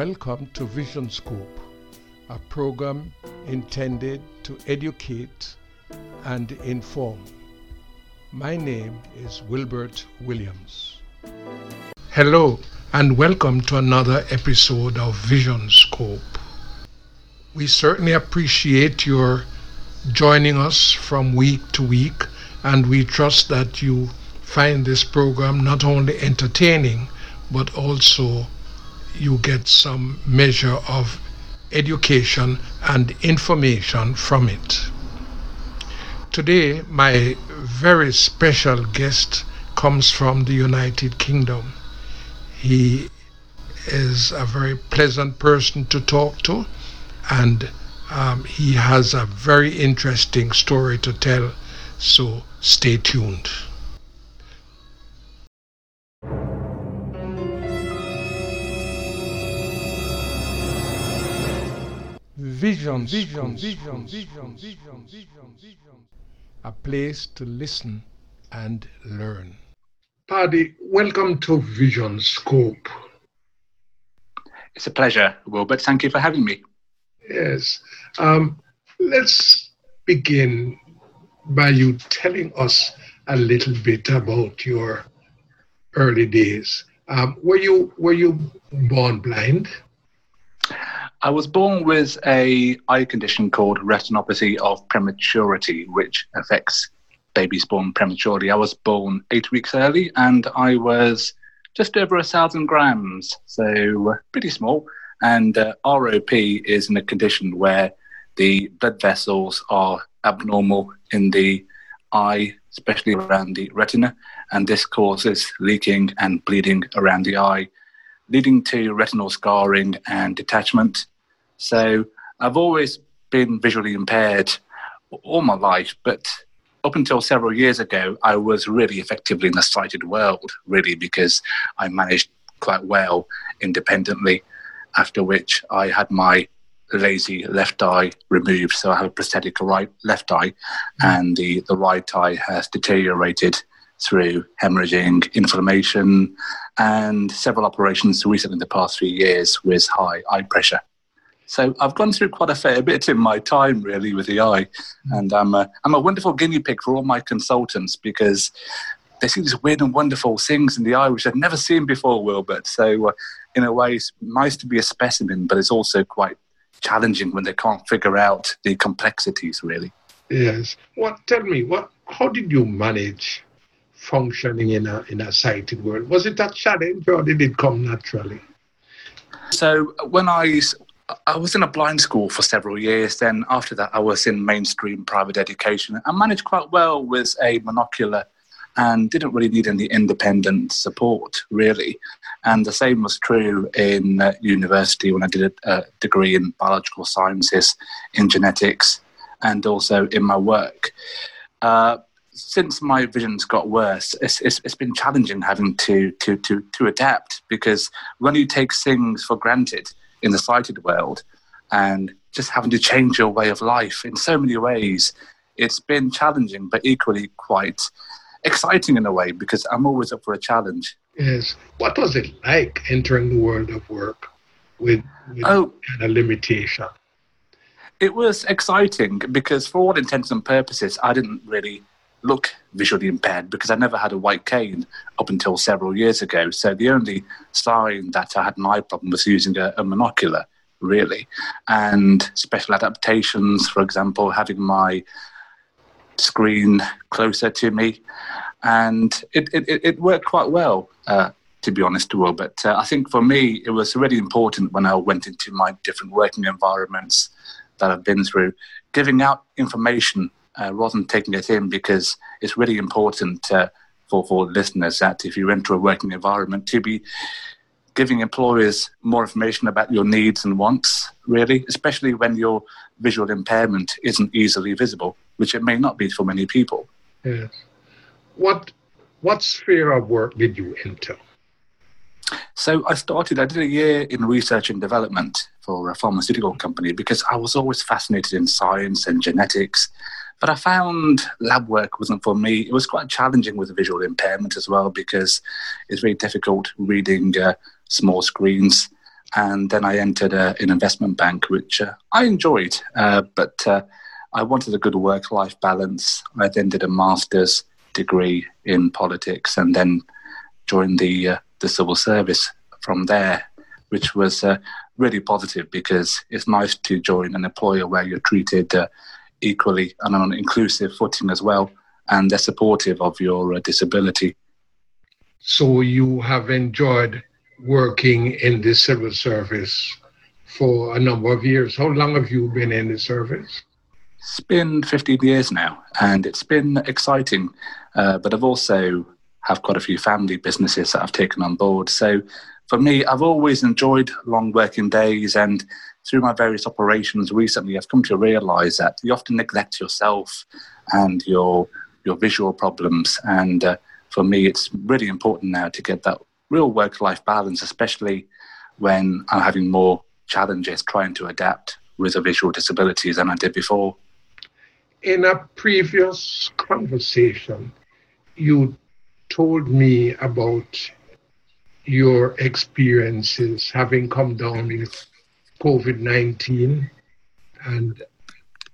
Welcome to Vision Scope, a program intended to educate and inform. My name is Wilbert Williams. Hello, and welcome to another episode of Vision Scope. We certainly appreciate your joining us from week to week, and we trust that you find this program not only entertaining but also you get some measure of education and information from it. Today, my very special guest comes from the United Kingdom. He is a very pleasant person to talk to, and um, he has a very interesting story to tell, so stay tuned. Vision, vision, vision, vision, vision, vision, vision. a place to listen and learn. Paddy, welcome to Vision Scope. It's a pleasure, Wilbert. Thank you for having me. Yes. Um, let's begin by you telling us a little bit about your early days. Um, were you were you born blind? I was born with a eye condition called retinopathy of prematurity, which affects babies born prematurely. I was born eight weeks early, and I was just over a thousand grams, so pretty small. And uh, ROP is in a condition where the blood vessels are abnormal in the eye, especially around the retina, and this causes leaking and bleeding around the eye, leading to retinal scarring and detachment. So I've always been visually impaired all my life, but up until several years ago, I was really effectively in the sighted world, really, because I managed quite well independently. After which, I had my lazy left eye removed, so I have a prosthetic right left eye, and the, the right eye has deteriorated through hemorrhaging, inflammation, and several operations recently in the past few years with high eye pressure. So I've gone through quite a fair bit in my time, really, with the eye. And I'm a, I'm a wonderful guinea pig for all my consultants because they see these weird and wonderful things in the eye which I've never seen before, Wilbert. So, uh, in a way, it's nice to be a specimen, but it's also quite challenging when they can't figure out the complexities, really. Yes. What? Tell me, what? How did you manage functioning in a in a sighted world? Was it a challenge, or did it come naturally? So when I I was in a blind school for several years. Then after that, I was in mainstream private education. I managed quite well with a monocular and didn't really need any independent support, really. And the same was true in uh, university when I did a, a, degree in biological sciences, in genetics, and also in my work. Uh, since my vision's got worse, it's, it's, it's been challenging having to, to, to, to adapt because when you take things for granted, in the sighted world and just having to change your way of life in so many ways. It's been challenging, but equally quite exciting in a way because I'm always up for a challenge. Yes. What was it like entering the world of work with, with oh, kind of limitation? It was exciting because, for all intents and purposes, I didn't really look visually impaired because I never had a white cane up until several years ago. So the only sign that I had an eye problem was using a, a monocular, really. And special adaptations, for example, having my screen closer to me. And it, it, it worked quite well, uh, to be honest, Will. But uh, I think for me, it was really important when I went into my different working environments that I've been through, giving out information uh, rather than taking it in because it's really important uh, for, for listeners that if you enter a working environment to be giving employers more information about your needs and wants, really, especially when your visual impairment isn't easily visible, which it may not be for many people. Yes. What, what sphere of work did you enter? So I started, I did a year in research and development for a pharmaceutical company because I was always fascinated in science and genetics but I found lab work wasn't for me. It was quite challenging with a visual impairment as well because it's very difficult reading uh, small screens. and then I entered uh, an investment bank, which uh, I enjoyed, uh, but uh, I wanted a good work-life balance. I then did a master's degree in politics, and then joined the uh, the civil service from there, which was uh, really positive because it's nice to join an employer where you're treated equally and on an inclusive footing as well, and they're supportive of your disability. So you have enjoyed working in the civil service for a number of years. How long have you been in the service? It's been 15 years now, and it's been exciting. Uh, but I've also have quite a few family businesses that I've taken on board. So for me, I've always enjoyed long working days, and through my various operations recently, I've come to realise that you often neglect yourself and your your visual problems. And uh, for me, it's really important now to get that real work life balance, especially when I'm having more challenges trying to adapt with a visual disability than I did before. In a previous conversation, you told me about your experiences having come down with COVID 19 and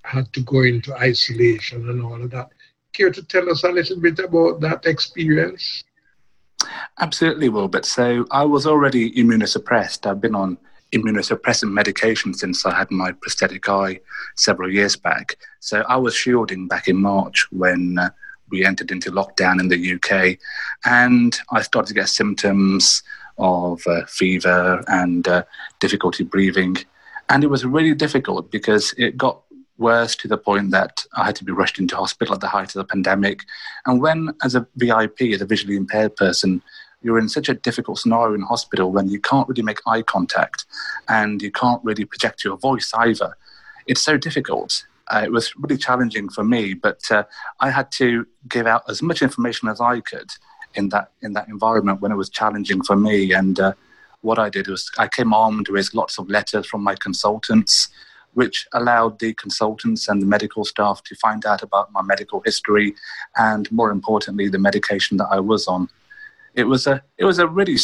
had to go into isolation and all of that. Care to tell us a little bit about that experience? Absolutely, Wilbert. So I was already immunosuppressed. I've been on immunosuppressant medication since I had my prosthetic eye several years back. So I was shielding back in March when uh, we entered into lockdown in the UK, and I started to get symptoms of uh, fever and uh, difficulty breathing. And it was really difficult because it got worse to the point that I had to be rushed into hospital at the height of the pandemic. And when, as a VIP, as a visually impaired person, you're in such a difficult scenario in hospital when you can't really make eye contact and you can't really project your voice either. It's so difficult. Uh, it was really challenging for me, but uh, I had to give out as much information as I could in that in that environment when it was challenging for me. And uh, what I did was I came armed with lots of letters from my consultants which allowed the consultants and the medical staff to find out about my medical history and, more importantly, the medication that I was on. It was a it was a really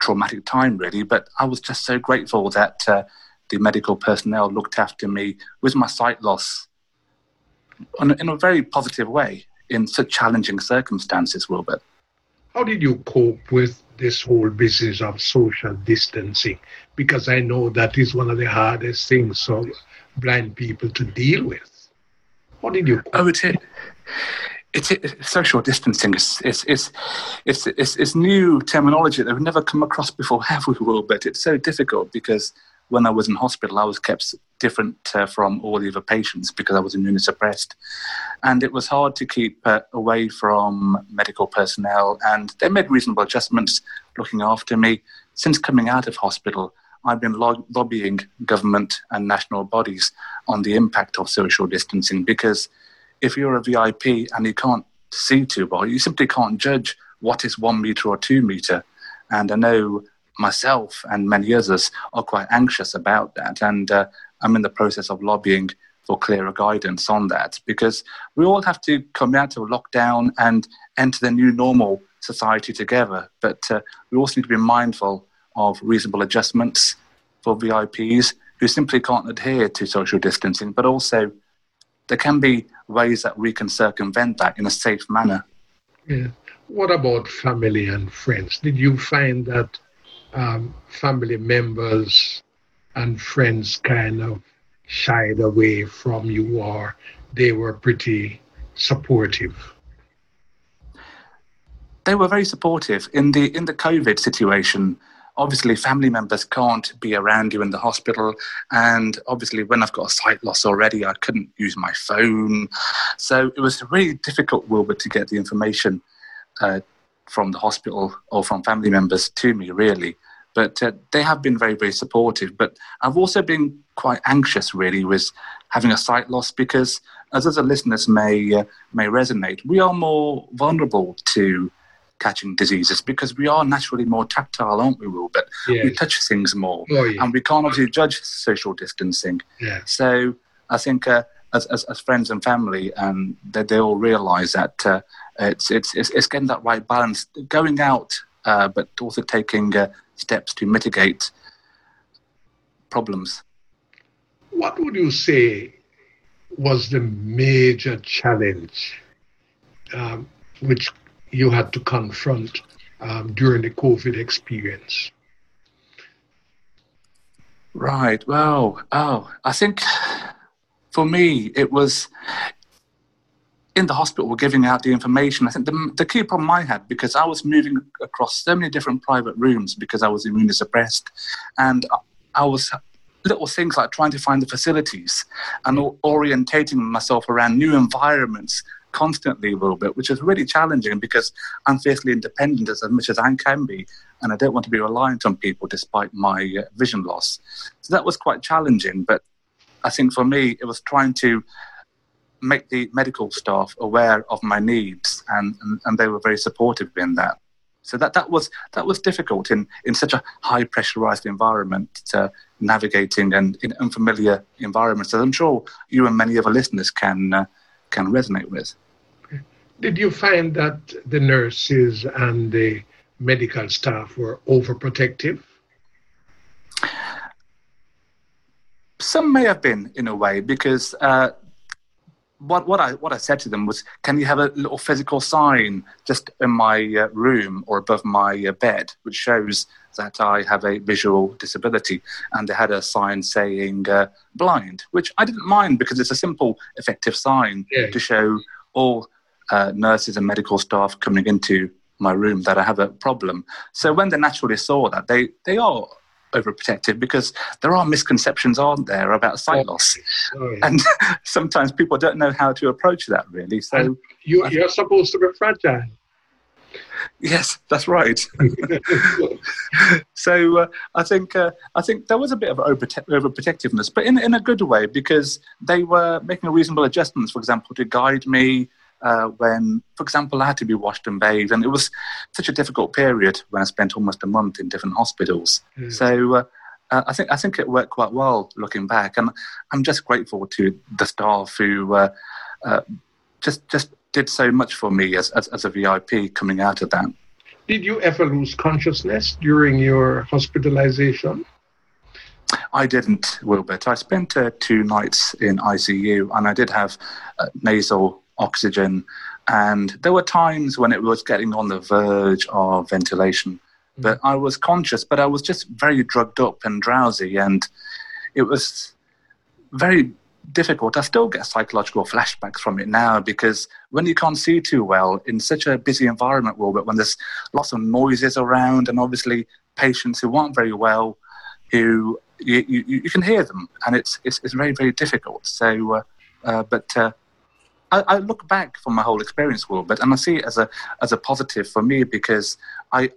traumatic time, really, but I was just so grateful that uh, the medical personnel looked after me with my sight loss in a very positive way in such challenging circumstances, Wilbert. How did you cope with this whole business of social distancing because I know that is one of the hardest things for blind people to deal with. What did you? Oh, it's it. It's, it, social distancing is it's, it's, it's, it's new terminology that we've never come across before, have we, Will? But it's so difficult because when I was in hospital, I was kept different uh, from all the other patients because I was immunosuppressed. And it was hard to keep uh, away from medical personnel. And they made reasonable adjustments looking after me. Since coming out of hospital, I've been lo- lobbying government and national bodies on the impact of social distancing because if you're a VIP and you can't see too well, you simply can't judge what is one meter or two meter. And I know myself and many others are quite anxious about that. And uh, I'm in the process of lobbying for clearer guidance on that because we all have to come out of lockdown and enter the new normal society together. But uh, we also need to be mindful of reasonable adjustments for VIPs who simply can't adhere to social distancing, but also there can be ways that we can circumvent that in a safe manner. Yeah. What about family and friends? Did you find that um, family members and friends kind of shied away from you or they were pretty supportive? They were very supportive in the in the COVID situation. Obviously, family members can't be around you in the hospital, and obviously, when I've got a sight loss already, I couldn't use my phone, so it was really difficult, Wilbur, to get the information uh, from the hospital or from family members to me, really. But uh, they have been very, very supportive. But I've also been quite anxious, really, with having a sight loss because, as other listeners may uh, may resonate, we are more vulnerable to catching diseases because we are naturally more tactile, aren't we, Will? But yes. we touch things more, oh, yeah. and we can't obviously judge social distancing. Yeah. So I think uh, as, as, as friends and family, and they, all realise that uh, it's, it's it's it's getting that right balance, going out, uh, but also taking uh, steps to mitigate problems. What would you say was the major challenge um, which you had to confront um, during the COVID experience? Right. Well, oh, I think for me it was in the hospital giving out the information. I think the, the key problem I had because I was moving across so many different private rooms because I was immunosuppressed, and I was little things like trying to find the facilities and orientating myself around new environments constantly a little bit, which is really challenging because I'm fiercely independent as much as I can be, and I don't want to be reliant on people despite my uh, vision loss. So that was quite challenging, but I think for me, it was trying to make the medical staff aware of my needs, and, and, and they were very supportive in that. So that, that was that was difficult in, in such a high pressurized environment, uh, navigating and in unfamiliar environments. As I'm sure you and many other listeners can uh, can resonate with. Did you find that the nurses and the medical staff were overprotective? Some may have been in a way because uh, what what I what I said to them was, can you have a little physical sign just in my uh, room or above my uh, bed, which shows that I have a visual disability? And they had a sign saying uh, blind, which I didn't mind because it's a simple, effective sign yeah. to show all uh, nurses and medical staff coming into my room that I have a problem. So when they naturally saw that, they they are overprotective because there are misconceptions, aren't there, about sight loss, oh, yeah. and sometimes people don't know how to approach that really. So you, you're supposed to be fragile. Yes, that's right. so uh, I think uh, I think there was a bit of overprotectiveness, but in in a good way because they were making reasonable adjustments. For example, to guide me uh, when, for example, I had to be washed and bathed, and it was such a difficult period when I spent almost a month in different hospitals. Mm. So. Uh, uh, I think I think it worked quite well looking back, and I'm just grateful to the staff who uh, uh, just just did so much for me as, as, as a VIP coming out of that. Did you ever lose consciousness during your hospitalization? I didn't, Wilbert. I spent uh, two nights in ICU, and I did have uh, nasal oxygen. And there were times when it was getting on the verge of ventilation. Mm. But I was conscious, but I was just very drugged up and drowsy. And it was very difficult. I still get psychological flashbacks from it now because when you can't see too well in such a busy environment, Wilbert, when there's lots of noises around and obviously patients who aren't very well, who you, you, you can hear them, and it's, it's, it's very, very difficult. So, uh, uh, but uh, I, I, look back from my whole experience, Wilbert, and I see it as a as a positive for me because I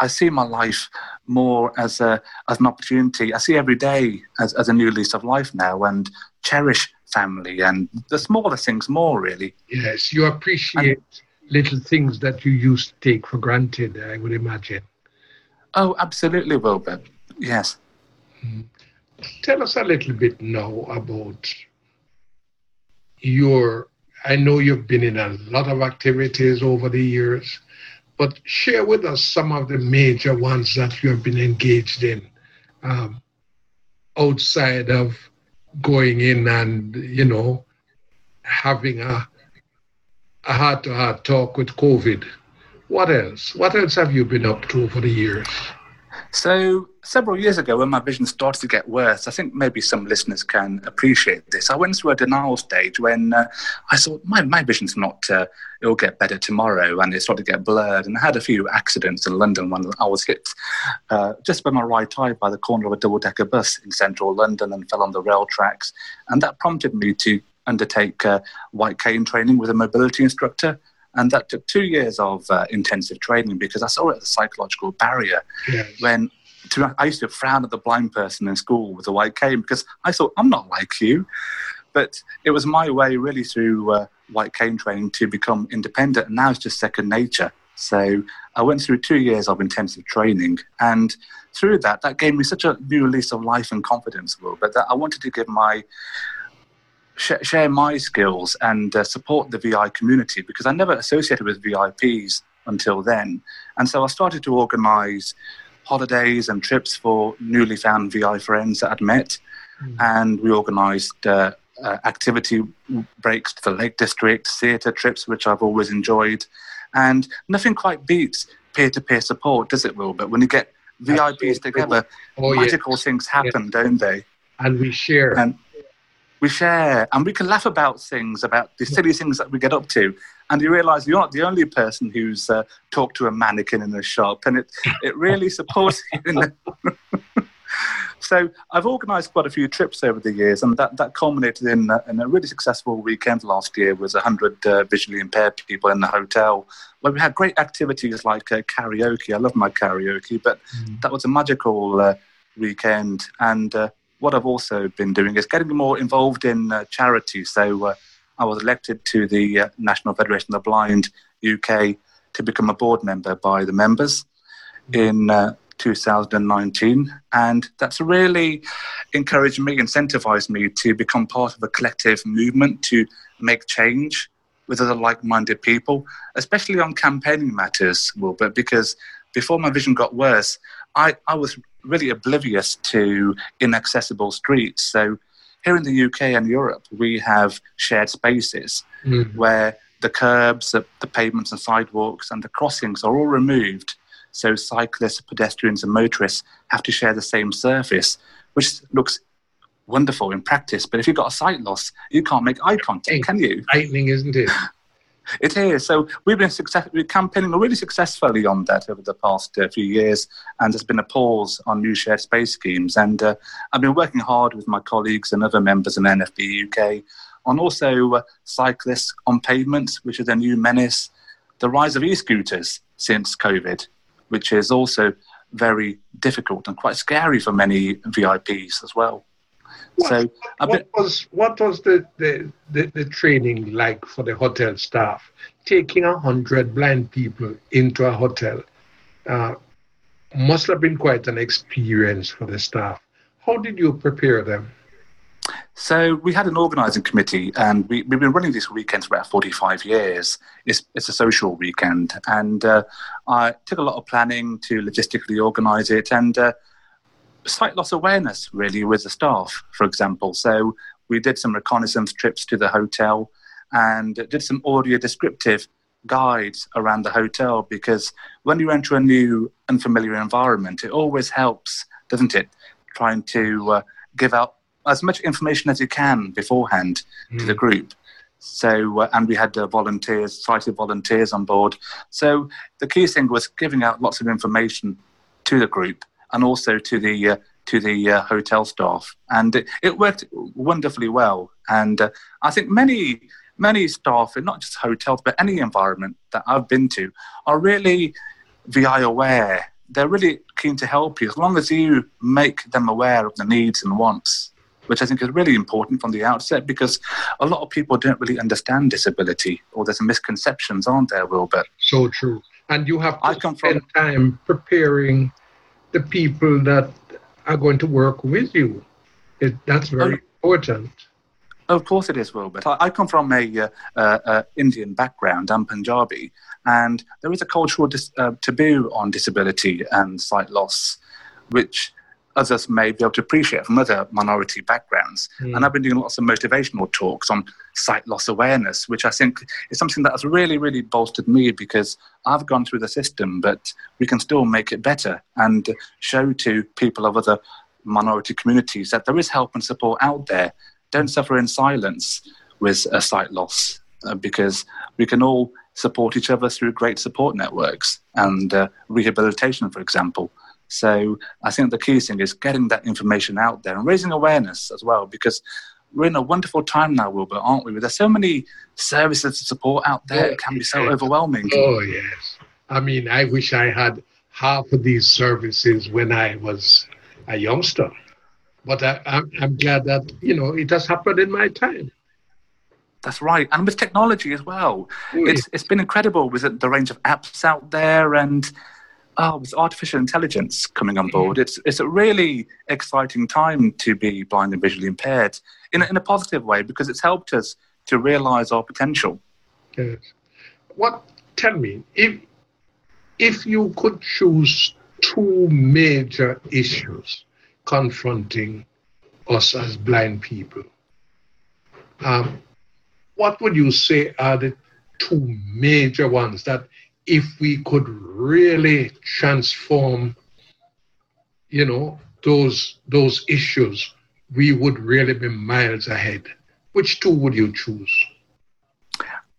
I see my life more as a as an opportunity. I see every day as, as a new lease of life now, and cherish family and the smaller things more. Really, yes, you appreciate and, little things that you used to take for granted. I would imagine. Oh, absolutely, Wilbert. Yes. Mm-hmm. Tell us a little bit now about your I know you've been in a lot of activities over the years, but share with us some of the major ones that you have been engaged in um, outside of going in and, you know, having a, a heart to heart talk with COVID. What else? What else have you been up to over the years? So, several years ago, when my vision started to get worse, I think maybe some listeners can appreciate this. I went through a denial stage when uh, I thought, my, my vision's not, uh, it'll get better tomorrow, and it started to get blurred. And I had a few accidents in London when I was hit uh, just by my right eye by the corner of a double decker bus in central London and fell on the rail tracks. And that prompted me to undertake uh, white cane training with a mobility instructor and that took two years of uh, intensive training because I saw it as a psychological barrier. When to, I used to frown at the blind person in school with a white cane because I thought, I'm not like you. But it was my way, really, through uh, white cane training to become independent. And now it's just second nature. So I went through two years of intensive training. And through that, that gave me such a new lease of life and confidence, Will, but that I wanted to give my sh- share my skills and uh, support the VI community because I never associated with VIPs until then. And so I started to organize holidays and trips for newly found VI friends that I'd met. Mm. And we organised uh, uh, activity breaks to the Lake District, theatre trips, which I've always enjoyed. And nothing quite beats peer to peer support, does it, Will? But when you get VIPs together, oh, magical yes. things happen, yes. don't they? And we share. And we share, and we can laugh about things, about the silly things that we get up to. And you realise you're not the only person who's uh, talked to a mannequin in a shop, and it, it really supports you. So I've organised quite a few trips over the years, and that, that culminated in, uh, in a really successful weekend last year with 100 uh, visually impaired people in the hotel, where we had great activities like uh, karaoke. I love my karaoke, but mm. that was a magical uh, weekend. And uh, what I've also been doing is getting more involved in uh, charity. So I was elected to the National Federation of the Blind UK to become a board member by the members mm. in 2019. And that's really encouraged me, incentivized me to become part of a collective movement to make change with other like minded people, especially on campaigning matters, Wilbert, because before my vision got worse, I, I was really oblivious to inaccessible streets. So here in the UK and Europe, we have shared spaces mm. where the curbs, the, the pavements and sidewalks, and the crossings are all removed so cyclists, pedestrians, and motorists have to share the same surface, which looks wonderful in practice. But if you've got a sight loss, you can't make eye contact, can you? Frightening, isn't it? It is. So we've been success- we're campaigning really successfully on that over the past uh, few years, and there's been a pause on new shared space schemes. And uh, I've been working hard with my colleagues and other members in NFB UK on also uh, cyclists on pavements, which is a new menace, the rise of e-scooters since COVID, which is also very difficult and quite scary for many VIPs as well. What, so, what, was what was the, the, the, the, training like for the hotel staff? Taking a hundred blind people into a hotel uh, must have been quite an experience for the staff. How did you prepare them? So we had an organising committee, and we, have been running this weekend for about 45 years. It's, it's a social weekend, and uh, I took a lot of planning to logistically organise it, and uh, sight loss awareness really with the staff, for example. So we did some reconnaissance trips to the hotel, and did some audio descriptive guides around the hotel because when you enter a new unfamiliar environment, it always helps, doesn't it? Trying to uh, give out as much information as you can beforehand mm. to the hmm. group. So, uh, and we had uh, volunteers, sighted volunteers on board. So, the key thing was giving out lots of information to the group and also to the uh, to the uh, hotel staff, and it, it, worked wonderfully well. And uh, I think many many staff, and not just hotels, but any environment that I've been to, are really VI aware. They're really keen to help you as long as you make them aware of the needs and wants which I think is really important from the outset because a lot of people don't really understand disability or there's misconceptions, aren't there, Wilbert? So true. And you have to I come spend from, time preparing the people that are going to work with you. It, that's very oh, important. Of course it is, Wilbert. I, I come from a uh, uh, uh, Indian background. I'm Punjabi, and there is a cultural dis- uh, taboo on disability and sight loss, which others may be able to appreciate from other minority backgrounds. Mm. And I've been doing lots of motivational talks on sight loss awareness, which I think is something that has really, really bolstered me because I've gone through the system, but we can still make it better and show to people of other minority communities that there is help and support out there. Don't suffer in silence with a sight loss uh, because we can all support each other through great support networks and uh, rehabilitation, for example. So I think the key thing is getting that information out there and raising awareness as well, because we're in a wonderful time now, Wilbur, aren't we? There's so many services to support out there; it can be so overwhelming. Oh yes, I mean, I wish I had half of these services when I was a youngster, but I, I'm, I'm glad that you know it has happened in my time. That's right, and with technology as well, oh, it's it's been incredible with the range of apps out there and oh, with artificial intelligence coming on board, it's it's a really exciting time to be blind and visually impaired in a, in a positive way because it's helped us to realize our potential. Yes. What? Tell me, if if you could choose two major issues confronting us as blind people. Um, what would you say are the two major ones that if we could really transform, you know, those those issues, we would really be miles ahead. Which two would you choose?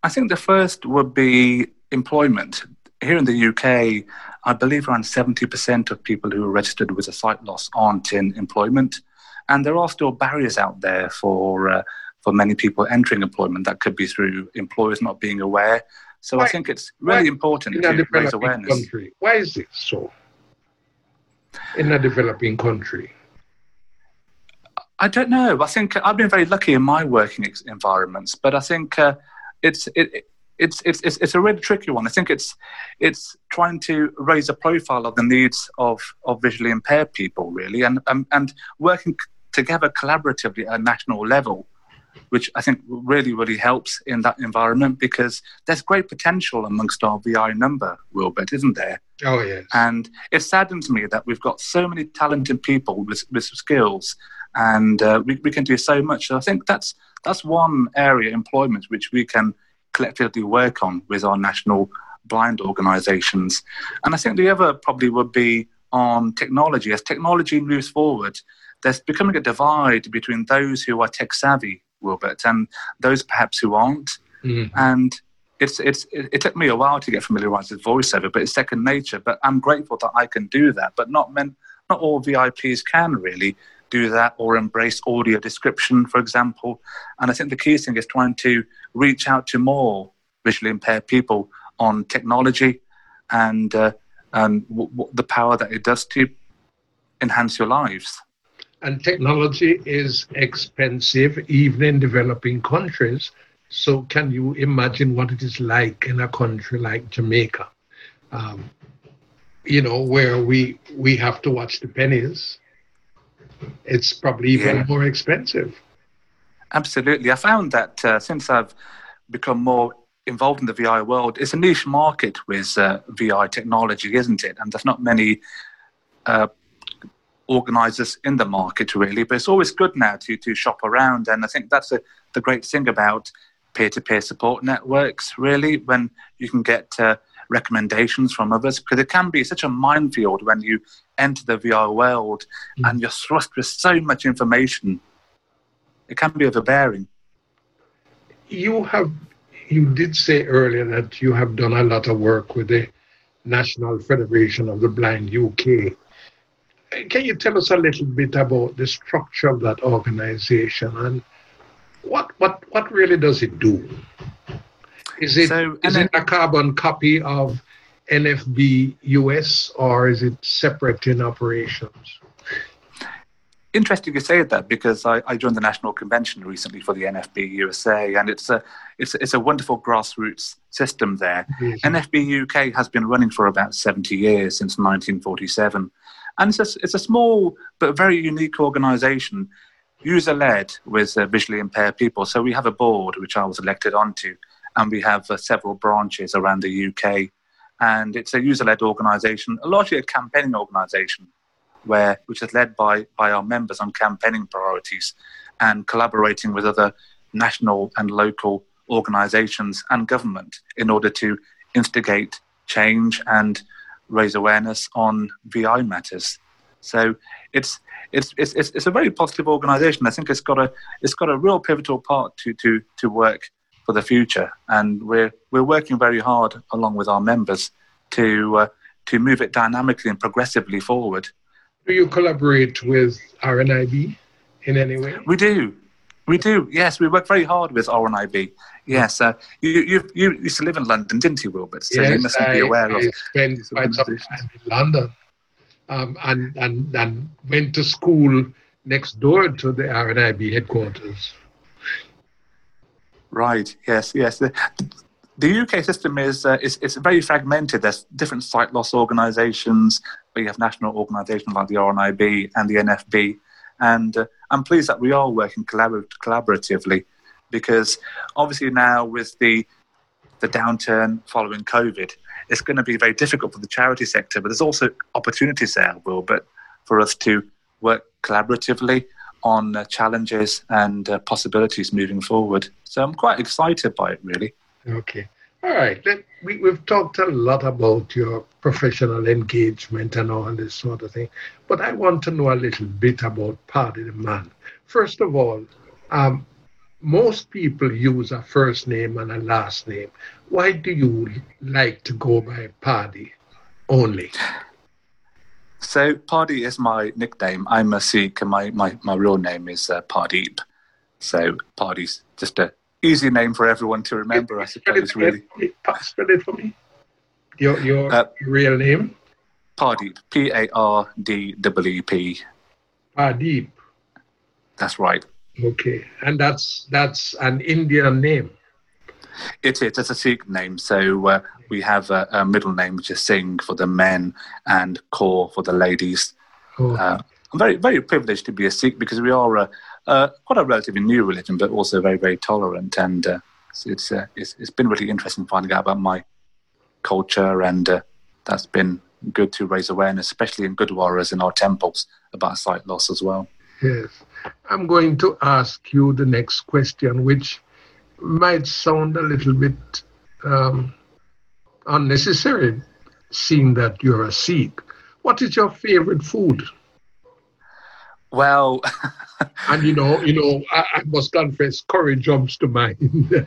I think the first would be employment. Here in the UK, I believe around 70% of people who are registered with a sight loss aren't in employment. And there are still barriers out there for, uh, for many people entering employment. That could be through employers not being aware. So why, I think it's really why, important to raise awareness. Country, why is it so? In a developing country? I don't know. I think I've been very lucky in my working environments, but I think uh, it's it, it's, it's it's it's a really tricky one. I think it's it's trying to raise a profile of the needs of of visually impaired people, really, and and, and working together collaboratively at a national level, which I think really really helps in that environment because there's great potential amongst our VI number, Wilbert, isn't there? Oh yes. And it saddens me that we've got so many talented people with with skills and uh, we, we can do so much. So I think that's that's one area employment which we can collectively work on with our national blind organisations. And I think the other probably would be on technology. As technology moves forward, there's becoming a divide between those who are tech savvy, Wilbert, and those perhaps who aren't. Mm-hmm. And it's, it's, it, it, took me a while to get familiarized with voiceover, but it's second nature. But I'm grateful that I can do that. But not, men, not all VIPs can really do that or embrace audio description, for example. And I think the key thing is trying to reach out to more visually impaired people on technology and, uh, and w- w- the power that it does to enhance your lives. And technology is expensive, even in developing countries. So, can you imagine what it is like in a country like Jamaica? Um, you know, where we we have to watch the pennies it's probably even yeah. more expensive. Absolutely. I found that uh, since I've become more involved in the VI world, it's a niche market with uh, VI technology, isn't it? And there's not many uh, organizers in the market really, but it's always good now to, to shop around. And I think that's a, the great thing about peer to peer support networks, really, when you can get uh, recommendations from others because it can be such a minefield when you enter the VI world mm. and you're thrust with so much information. It can be overbearing. You have, you did say earlier that you have done a lot of work with the National Federation of the Blind UK. Can you tell us a little bit about the structure of that organization and what what what really does it do? Is it so, is it a carbon copy of NFB US or is it separate in operations? Interesting you say that because I, I, joined the national convention recently for the NFB USA, and it's a it's it's a wonderful grassroots system there. NFB UK has been running for about seventy years since 1947, and it's a, it's a small but very unique organisation, user led with uh, visually impaired people. So we have a board which I was elected onto, and we have uh, several branches around the UK. And it's a user-led organisation, largely a campaigning organisation, where which is led by by our members on campaigning priorities, and collaborating with other national and local organisations and government in order to instigate change and raise awareness on VI matters. So it's it's it's it's a very positive organisation. I think it's got a it's got a real pivotal part to to to work for the future. And we're, we're working very hard along with our members to, uh, to move it dynamically and progressively forward. Do you collaborate with RNIB in any way? We do. We do. Yes, we work very hard with RNIB. Yes, uh, you, you, you used to live in London, didn't you, Wilbert? So yes, you must I, be aware I of. spent quite some time in London, um, and and and went to school next door to the RNIB headquarters. Right. Yes. Yes. The, the UK system is, uh, is it's very fragmented. There's different sight loss organisations, but you have national organisations like the RNIB and the NFB. And uh, I'm pleased that we are working collabor- collaboratively because obviously now with the the downturn following COVID, it's going to be very difficult for the charity sector, but there's also opportunities there, Will, but for us to work collaboratively on uh, challenges and uh, possibilities moving forward. So I'm quite excited by it, really. Okay. All right. Let, we, we've talked a lot about your professional engagement and all this sort of thing, but I want to know a little bit about Paddy the Man. First of all, um, most people use a first name and a last name. Why do you like to go by Paddy only? So Paddy is my nickname. I'm a Sikh, and my, my, my real name is uh, Pardeep. So Paddy's just a easy name for everyone to remember, I suppose. Really, spell it for me. Your your uh, real name? Pardeep. P A R D W E P. Pardeep. That's right. Okay, and that's that's an Indian name. It is. It's a Sikh name. So uh, we have a, a, middle name which is Singh for the men and Kaur for the ladies. Oh. Uh, I'm very very privileged to be a Sikh because we are a, a, quite a relatively new religion, but also very very tolerant. And uh, it's, uh, it's, it's been really interesting finding out about my culture, and uh, that's been good to raise awareness, especially in Gurdwaras in our temples, about sight loss as well. Yes. I'm going to ask you the next question, which might sound a little bit um, unnecessary, seeing that you're a Sikh. What is your favorite food? Well, and you know, you know, I, I, must confess, curry jumps to mind.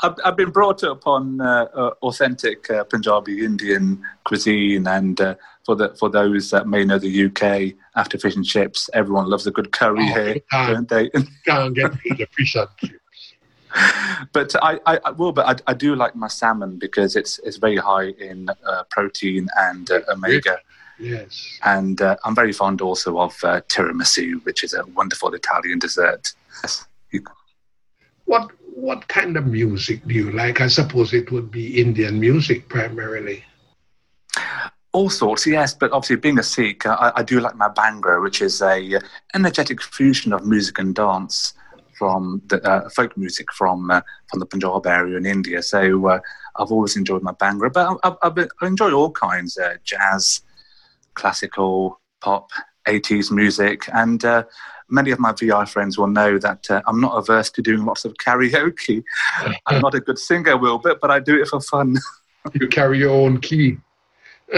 I've, I've, been brought up on uh, uh, authentic uh, Punjabi Indian cuisine, and uh, for the for those that may know the UK, after fish and chips, everyone loves a good curry oh, here, don't they? Can't get the fish and chips. But I, I, I will, but I, I, do like my salmon because it's it's very high in uh, protein and uh, omega. Yes. And uh, I'm very fond also of uh, tiramisu, which is a wonderful Italian dessert. Yes. What what kind of music do you like? I suppose it would be Indian music primarily. All sorts, yes, but obviously being a Sikh, I, I do like my Bhangra, which is a uh, energetic fusion of music and dance from the uh, folk music from uh, from the Punjab area in India. So uh, I've always enjoyed my Bhangra, but I, I, I enjoy all kinds: uh, jazz, classical, pop, 80s music, and uh, many of my VI friends will know that uh, I'm not averse to doing lots of karaoke. I'm not a good singer, Will, but, but I do it for fun. you carry your own key.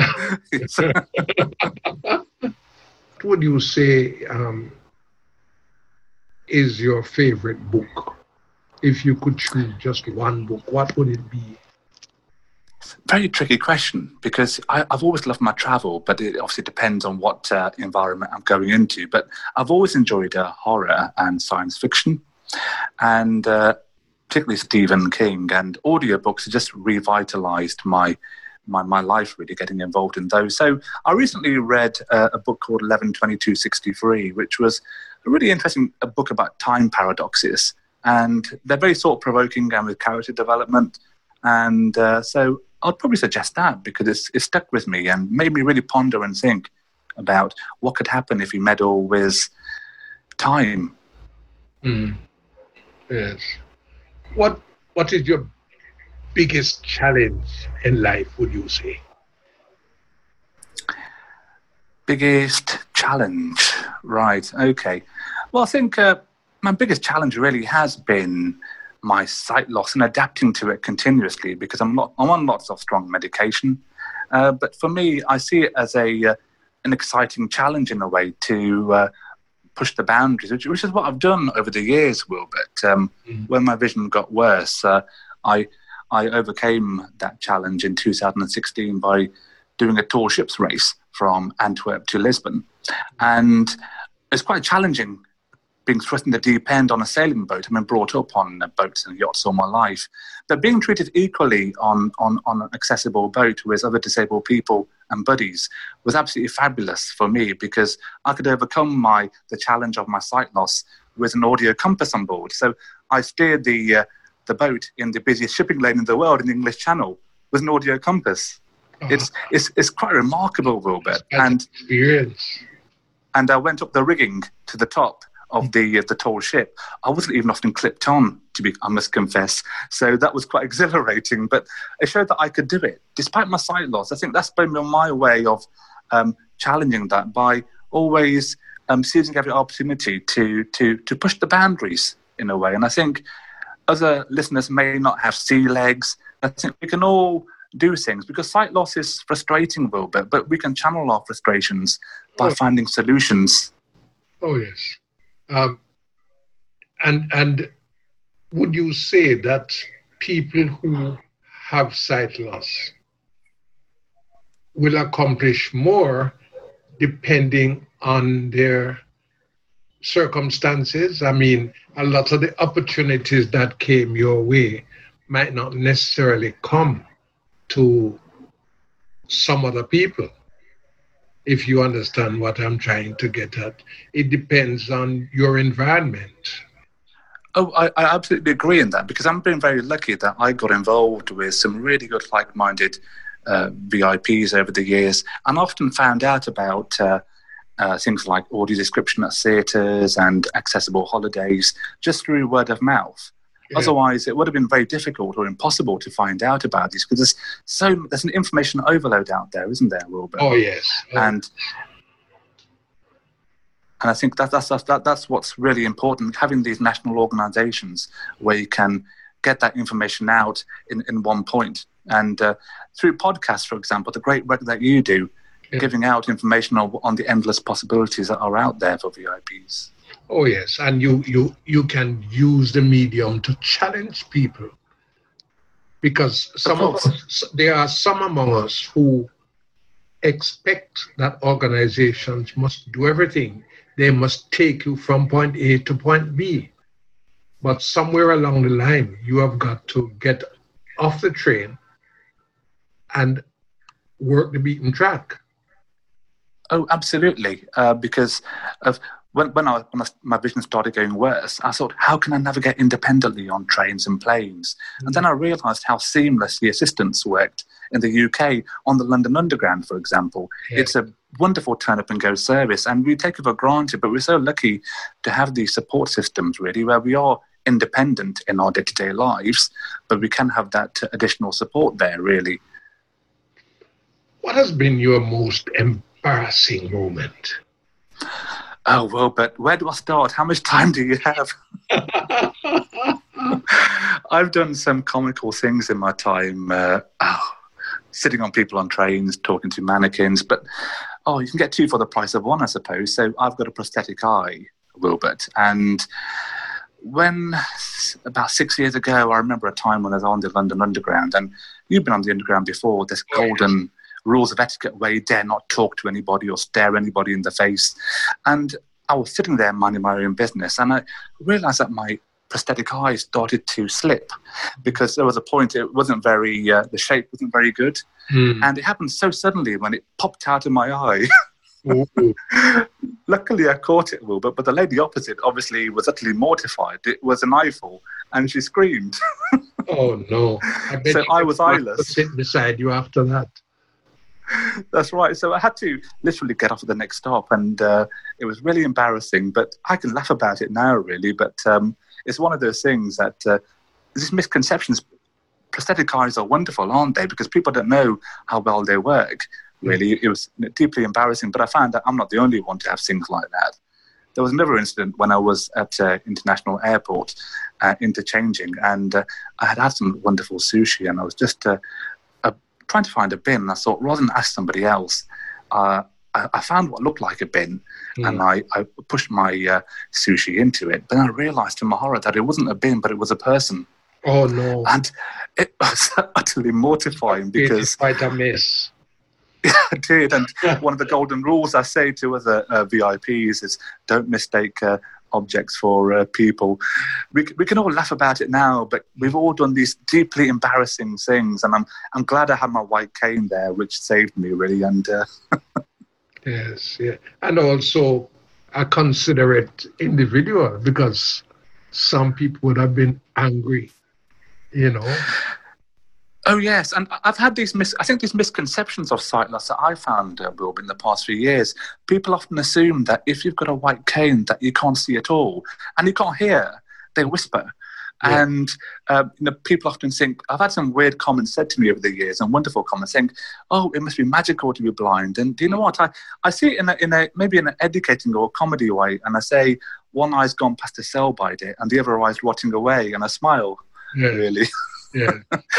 what would you say um, is your favorite book? If you could choose just one book, what would it be? Very tricky question because I, have always loved my travel, but it obviously depends on what uh, environment I'm going into. But I've always enjoyed uh, horror and science fiction, and uh, particularly Stephen King. And audiobooks have just revitalized my, my, my life, really getting involved in those. So I recently read uh, a book called 112263, which was a really interesting a book about time paradoxes. And they're very thought provoking and with character development. And uh, so I'd probably suggest that because it's, it's stuck with me and made me really ponder and think about what could happen if you meddle with time. Mm. Yes. What What is your biggest challenge in life? Would you say? Biggest challenge, right? Okay. Well, I think uh, my biggest challenge really has been my sight loss and adapting to it continuously because I'm, not, I'm on lots of strong medication. Uh, but for me, I see it as a uh, an exciting challenge in a way to uh, push the boundaries, which, which, is what I've done over the years, Will. But um, mm. when my vision got worse, uh, I I overcame that challenge in 2016 by doing a tall ships race from Antwerp to Lisbon, and it's quite challenging being thrust to depend on a sailing boat. I've been brought up on boats and yachts all my life. But being treated equally on, on, on an accessible boat with other disabled people and buddies was absolutely fabulous for me because I could overcome my the challenge of my sight loss with an audio compass on board. So I steered the, uh, the boat in the busiest shipping lane in the world in the English Channel with an audio compass. Oh. It's, it's, it's quite remarkable, Wilbert. And, experience. and I went up the rigging to the top of the uh, the tall ship. I wasn't even often clipped on, to be I must confess. So that was quite exhilarating. But it showed that I could do it despite my sight loss. I think that's been my way of um, challenging that by always um, seizing every opportunity to to to push the boundaries in a way. And I think other listeners may not have sea legs. I think we can all do things because sight loss is frustrating a little bit, but we can channel our frustrations by oh. finding solutions. Oh yes, um, and and would you say that people who have sight loss will accomplish more depending on their circumstances? I mean, a lot of the opportunities that came your way might not necessarily come to some other people if you understand what I'm trying to get at. It depends on your environment. Oh, I, I absolutely agree in that because I'm being very lucky that I got involved with some really good, like minded uh, VIPs over the years and often found out about. Uh, uh, things like audio description at theatres and accessible holidays just through word of mouth. Yeah. Otherwise, it would have been very difficult or impossible to find out about these because there's so there's an information overload out there, isn't there, Wilbert? Oh yes, oh. and and I think that that's that, that's what's really important. Having these national organisations where you can get that information out in, in one point, and uh, through podcasts, for example, the great work that you do, yeah. giving out information on, on the endless possibilities that are out there for VIPs. Oh yes, and you you you can use the medium to challenge people because some of, of us, there are some among us who expect that organizations must do everything. They must take you from point A to point B. But somewhere along the line, you have got to get off the train and work the beaten track. Oh, absolutely. Uh, because of when, when, I, when I, my vision started going worse, I thought, how can I navigate independently on trains and planes? Mm-hmm. And then I realised how seamless the assistance worked in the UK on the London Underground, for example. Yeah. It's a wonderful turn up and go service, and we take it for granted, but we're so lucky to have these support systems, really, where we are independent in our day to day lives, but we can have that additional support there, really. What has been your most embarrassing moment? Oh, well, but where do I start? How much time do you have? I've done some comical things in my time. Uh, oh, sitting on people on trains, talking to mannequins, but oh, you can get two for the price of one, I suppose. So I've got a prosthetic eye, Wilbert, and when about six years ago, I remember a time when I was on the London Underground, and you've been on the Underground before. This golden rules of etiquette where you dare not talk to anybody or stare anybody in the face. And I was sitting there minding my own business, and I realized that my prosthetic eye started to slip because there was a point it wasn't very uh, the shape wasn't very good. Mm. and it happened so suddenly when it popped out of my eye. Luckily i caught it but, but the lady opposite obviously was utterly mortified. It was an eyeful and she screamed. Oh no. I so i was eyeless. sitting beside you after that That's right. So I had to literally get off at the next stop, and uh, it was really embarrassing. But I can laugh about it now, really. But um, it's one of those things that uh, these misconceptions. Prosthetic eyes are wonderful, aren't they? Because people don't know how well they work. Really, it was deeply embarrassing. But I found that I'm not the only one to have things like that. There was another incident when I was at uh, international airport, uh, interchanging, and uh, I had had some wonderful sushi, and I was just uh, trying to find a bin. And I thought, rather than ask somebody else, uh, I, I, found what looked like a bin mm. and I, I, pushed my uh, sushi into it. Then I realized to my horror that it wasn't a bin, but it was a person. Oh, no. And it was utterly mortifying because. quite a mess. Yeah, I did. And one of the golden rules I say to other uh, VIPs is don't mistake uh, objects for uh, people. We, we can all laugh about it now, but we've all done these deeply embarrassing things, and I'm I'm glad I had my white cane there, which saved me really. And uh, yes, yeah, and also I consider it individual because some people would have been angry, you know. Oh yes, and I've had these mis- I think these misconceptions of sight loss that I found, uh, Will, in the past few years. People often assume that if you've got a white cane, that you can't see at all, and you can't hear. They whisper, yeah. and uh, you know, people often think. I've had some weird comments said to me over the years, and wonderful comments saying, "Oh, it must be magical to be blind." And do you know what? I, I see it in a, in a maybe in an educating or comedy way, and I say one eye's gone past a sell by date, and the other eye's rotting away, and I smile. Yeah. Really. Yeah.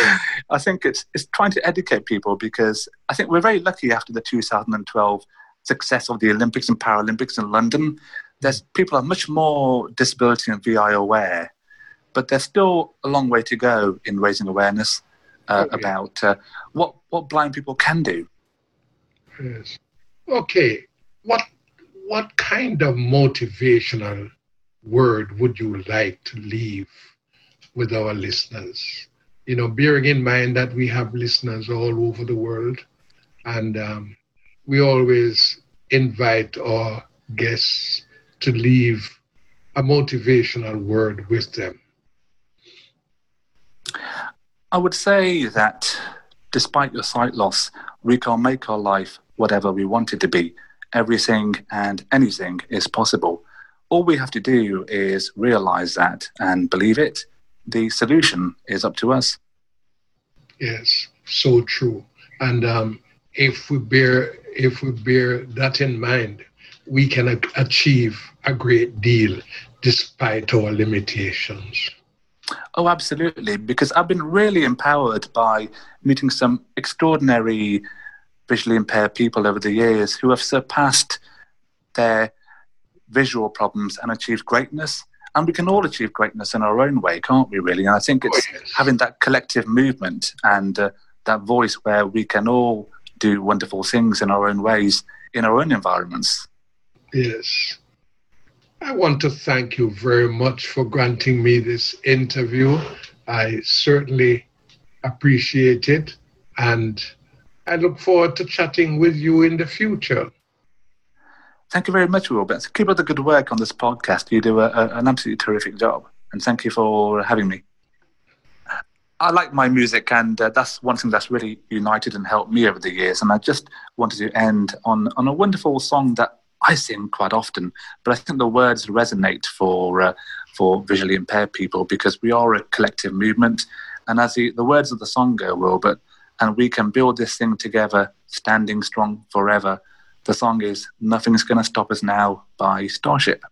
I think it's it's trying to educate people because I think we're very lucky after the 2012 success of the Olympics and Paralympics in London. There's people are much more disability and VI aware, but there's still a long way to go in raising awareness uh, oh, about uh, what what blind people can do. Yes. Okay. What what kind of motivational word would you like to leave with our listeners? You know, bearing in mind that we have listeners all over the world, and um, we always invite our guests to leave a motivational word with them. I would say that despite your sight loss, we can make our life whatever we want it to be. Everything and anything is possible. All we have to do is realize that and believe it the solution is up to us. Yes, so true. And um, if we bear if we bear that in mind, we can achieve a great deal despite our limitations. Oh, absolutely. Because I've been really empowered by meeting some extraordinary visually impaired people over the years who have surpassed their visual problems and achieved greatness and we can all achieve greatness in our own way, can't we? Really, and I think it's oh, yes. having that collective movement and uh, that voice where we can all do wonderful things in our own ways in our own environments. Yes. I want to thank you very much for granting me this interview. I certainly appreciate it, and I look forward to chatting with you in the future. Thank you very much, Robert. Keep up the good work on this podcast. You do a, a, an absolutely terrific job. And thank you for having me. I like my music, and uh, that's one thing that's really united and helped me over the years. And I just wanted to end on, on a wonderful song that I sing quite often, but I think the words resonate for uh, for visually impaired people because we are a collective movement. And as the, the words of the song go, Wilbert, and we can build this thing together, standing strong forever. The song is Nothing's Gonna Stop Us Now by Starship.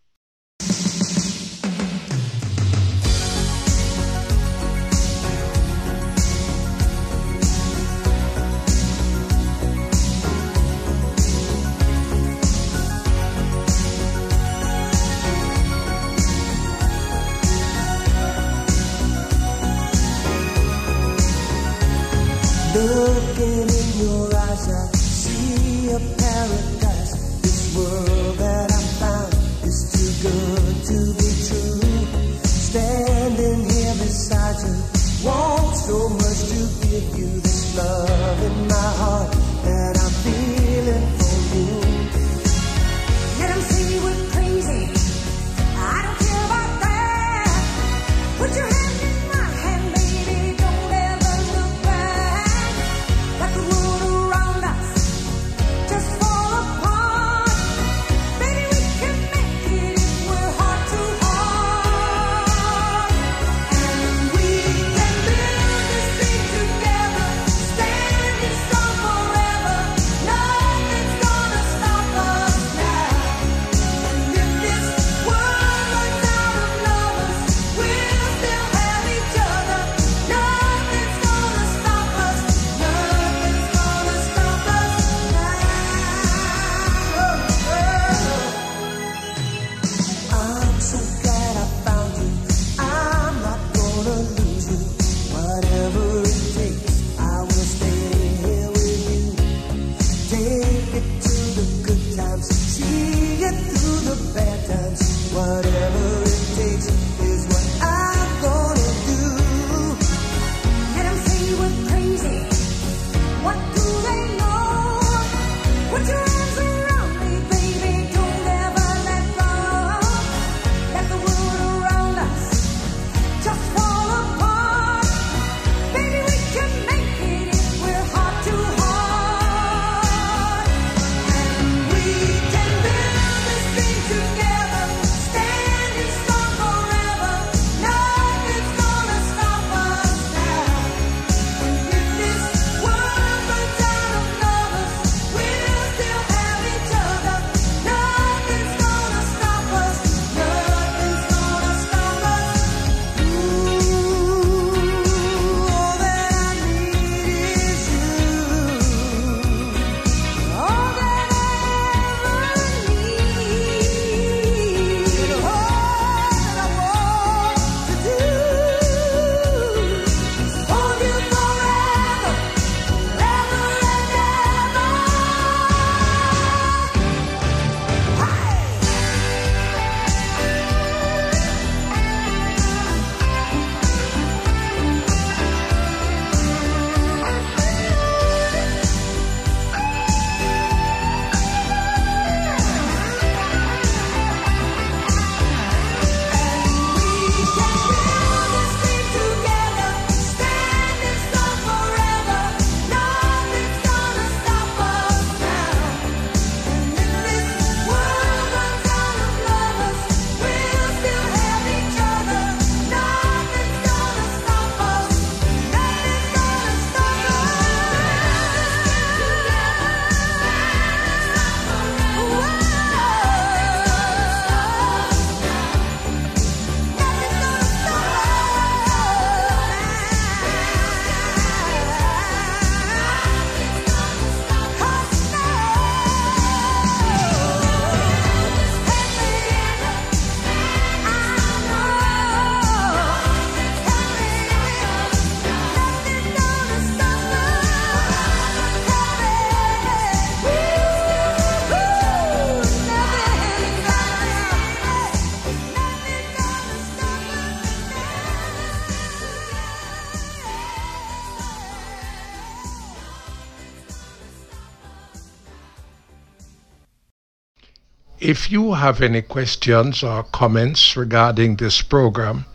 If you have any questions or comments regarding this program,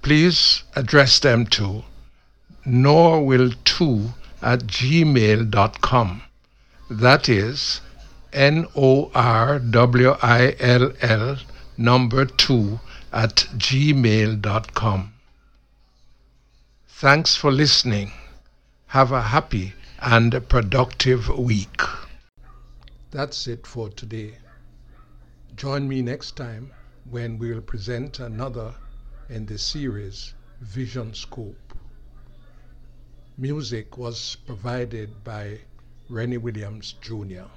please address them to norwill2 at gmail.com. That is N O R W I L L number 2 at gmail.com. Thanks for listening. Have a happy and productive week. That's it for today. Join me next time when we'll present another in the series Vision Scope. Music was provided by Rennie Williams Jr.